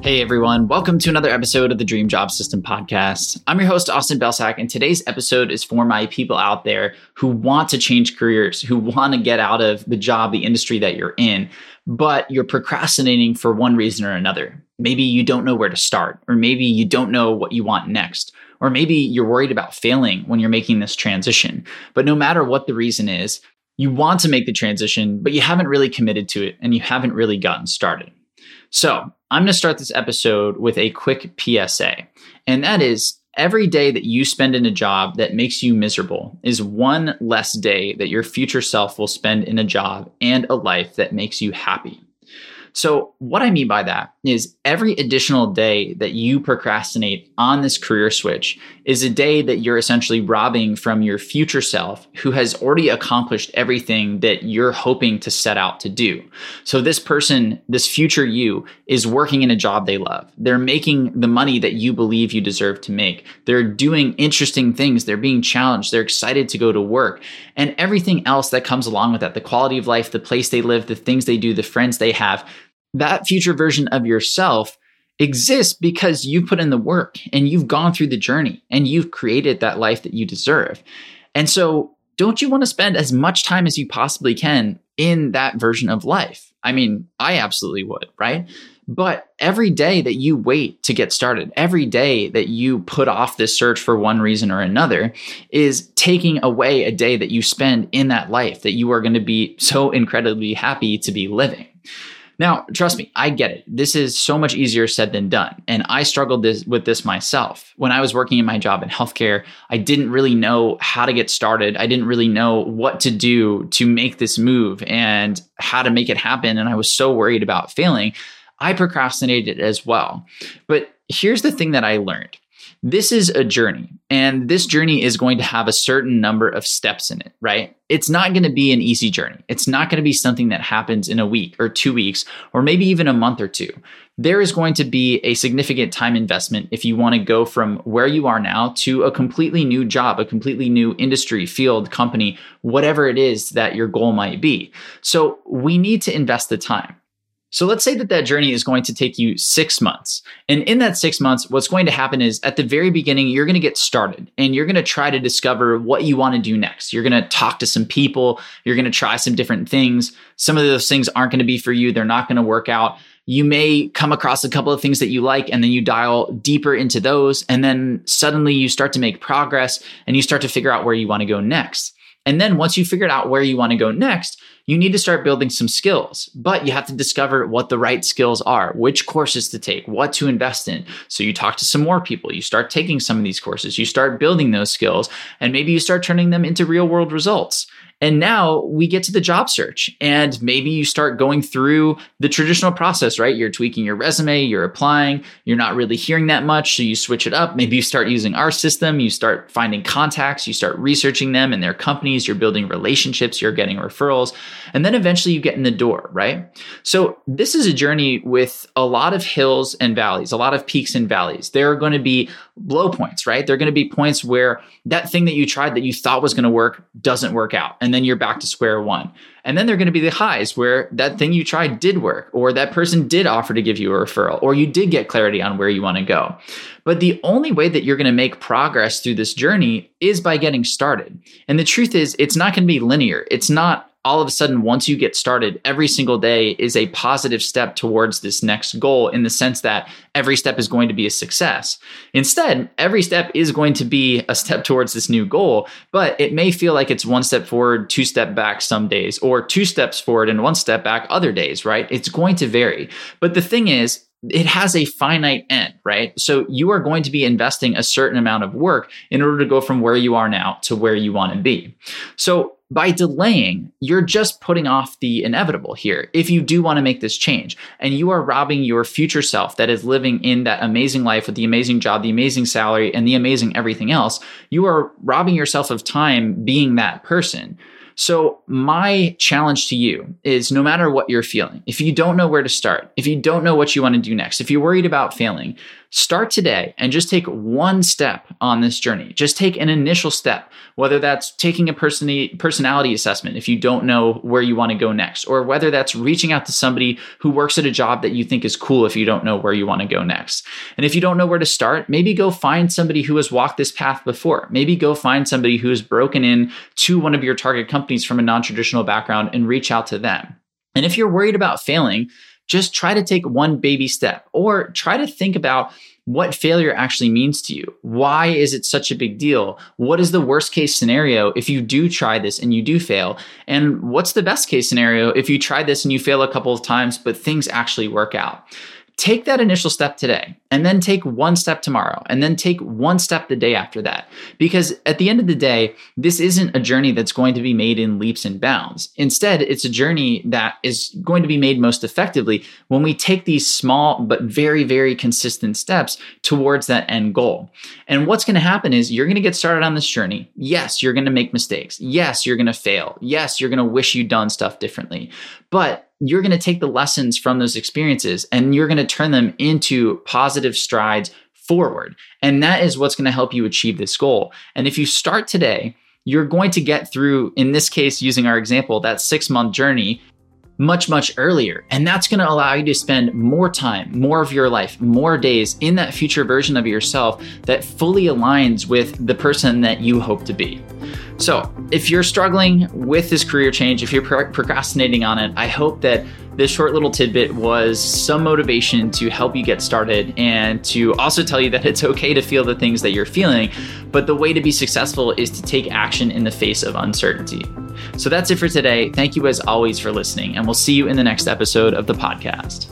Hey everyone, welcome to another episode of the Dream Job System podcast. I'm your host, Austin Belcak, and today's episode is for my people out there who want to change careers, who want to get out of the job, the industry that you're in, but you're procrastinating for one reason or another. Maybe you don't know where to start, or maybe you don't know what you want next, or maybe you're worried about failing when you're making this transition. But no matter what the reason is, you want to make the transition, but you haven't really committed to it and you haven't really gotten started. So, I'm going to start this episode with a quick PSA, and that is every day that you spend in a job that makes you miserable is one less day that your future self will spend in a job and a life that makes you happy. So, what I mean by that is every additional day that you procrastinate on this career switch is a day that you're essentially robbing from your future self who has already accomplished everything that you're hoping to set out to do. So, this person, this future you, is working in a job they love. They're making the money that you believe you deserve to make. They're doing interesting things. They're being challenged. They're excited to go to work and everything else that comes along with that the quality of life, the place they live, the things they do, the friends they have that future version of yourself exists because you put in the work and you've gone through the journey and you've created that life that you deserve. And so, don't you want to spend as much time as you possibly can in that version of life? I mean, I absolutely would, right? But every day that you wait to get started, every day that you put off this search for one reason or another is taking away a day that you spend in that life that you are going to be so incredibly happy to be living. Now, trust me, I get it. This is so much easier said than done. And I struggled this, with this myself. When I was working in my job in healthcare, I didn't really know how to get started. I didn't really know what to do to make this move and how to make it happen. And I was so worried about failing. I procrastinated as well. But here's the thing that I learned this is a journey, and this journey is going to have a certain number of steps in it, right? It's not going to be an easy journey. It's not going to be something that happens in a week or two weeks, or maybe even a month or two. There is going to be a significant time investment if you want to go from where you are now to a completely new job, a completely new industry, field, company, whatever it is that your goal might be. So we need to invest the time. So let's say that that journey is going to take you six months. And in that six months, what's going to happen is at the very beginning, you're going to get started and you're going to try to discover what you want to do next. You're going to talk to some people. You're going to try some different things. Some of those things aren't going to be for you. They're not going to work out. You may come across a couple of things that you like and then you dial deeper into those. And then suddenly you start to make progress and you start to figure out where you want to go next. And then once you figured out where you want to go next, you need to start building some skills, but you have to discover what the right skills are, which courses to take, what to invest in. So you talk to some more people, you start taking some of these courses, you start building those skills, and maybe you start turning them into real world results. And now we get to the job search, and maybe you start going through the traditional process, right? You're tweaking your resume, you're applying, you're not really hearing that much. So you switch it up. Maybe you start using our system, you start finding contacts, you start researching them and their companies, you're building relationships, you're getting referrals, and then eventually you get in the door, right? So this is a journey with a lot of hills and valleys, a lot of peaks and valleys. There are going to be low points, right? They're going to be points where that thing that you tried that you thought was going to work doesn't work out. And then you're back to square one. And then they're going to be the highs where that thing you tried did work, or that person did offer to give you a referral, or you did get clarity on where you want to go. But the only way that you're going to make progress through this journey is by getting started. And the truth is, it's not going to be linear. It's not all of a sudden, once you get started, every single day is a positive step towards this next goal in the sense that every step is going to be a success. Instead, every step is going to be a step towards this new goal, but it may feel like it's one step forward, two step back some days, or two steps forward and one step back other days, right? It's going to vary. But the thing is, it has a finite end, right? So you are going to be investing a certain amount of work in order to go from where you are now to where you want to be. So by delaying, you're just putting off the inevitable here. If you do want to make this change and you are robbing your future self that is living in that amazing life with the amazing job, the amazing salary, and the amazing everything else, you are robbing yourself of time being that person. So, my challenge to you is no matter what you're feeling, if you don't know where to start, if you don't know what you want to do next, if you're worried about failing, start today and just take one step on this journey. Just take an initial step, whether that's taking a personality assessment if you don't know where you want to go next, or whether that's reaching out to somebody who works at a job that you think is cool if you don't know where you want to go next. And if you don't know where to start, maybe go find somebody who has walked this path before. Maybe go find somebody who has broken in to one of your target companies from a non traditional background and reach out to them. And if you're worried about failing, just try to take one baby step or try to think about what failure actually means to you. Why is it such a big deal? What is the worst case scenario if you do try this and you do fail? And what's the best case scenario if you try this and you fail a couple of times, but things actually work out? Take that initial step today and then take one step tomorrow and then take one step the day after that. Because at the end of the day, this isn't a journey that's going to be made in leaps and bounds. Instead, it's a journey that is going to be made most effectively when we take these small but very, very consistent steps towards that end goal. And what's going to happen is you're going to get started on this journey. Yes, you're going to make mistakes. Yes, you're going to fail. Yes, you're going to wish you'd done stuff differently. But you're going to take the lessons from those experiences and you're going to turn them into positive strides forward. And that is what's going to help you achieve this goal. And if you start today, you're going to get through, in this case, using our example, that six month journey much, much earlier. And that's going to allow you to spend more time, more of your life, more days in that future version of yourself that fully aligns with the person that you hope to be. So, if you're struggling with this career change, if you're procrastinating on it, I hope that this short little tidbit was some motivation to help you get started and to also tell you that it's okay to feel the things that you're feeling, but the way to be successful is to take action in the face of uncertainty. So that's it for today. Thank you as always for listening, and we'll see you in the next episode of the podcast.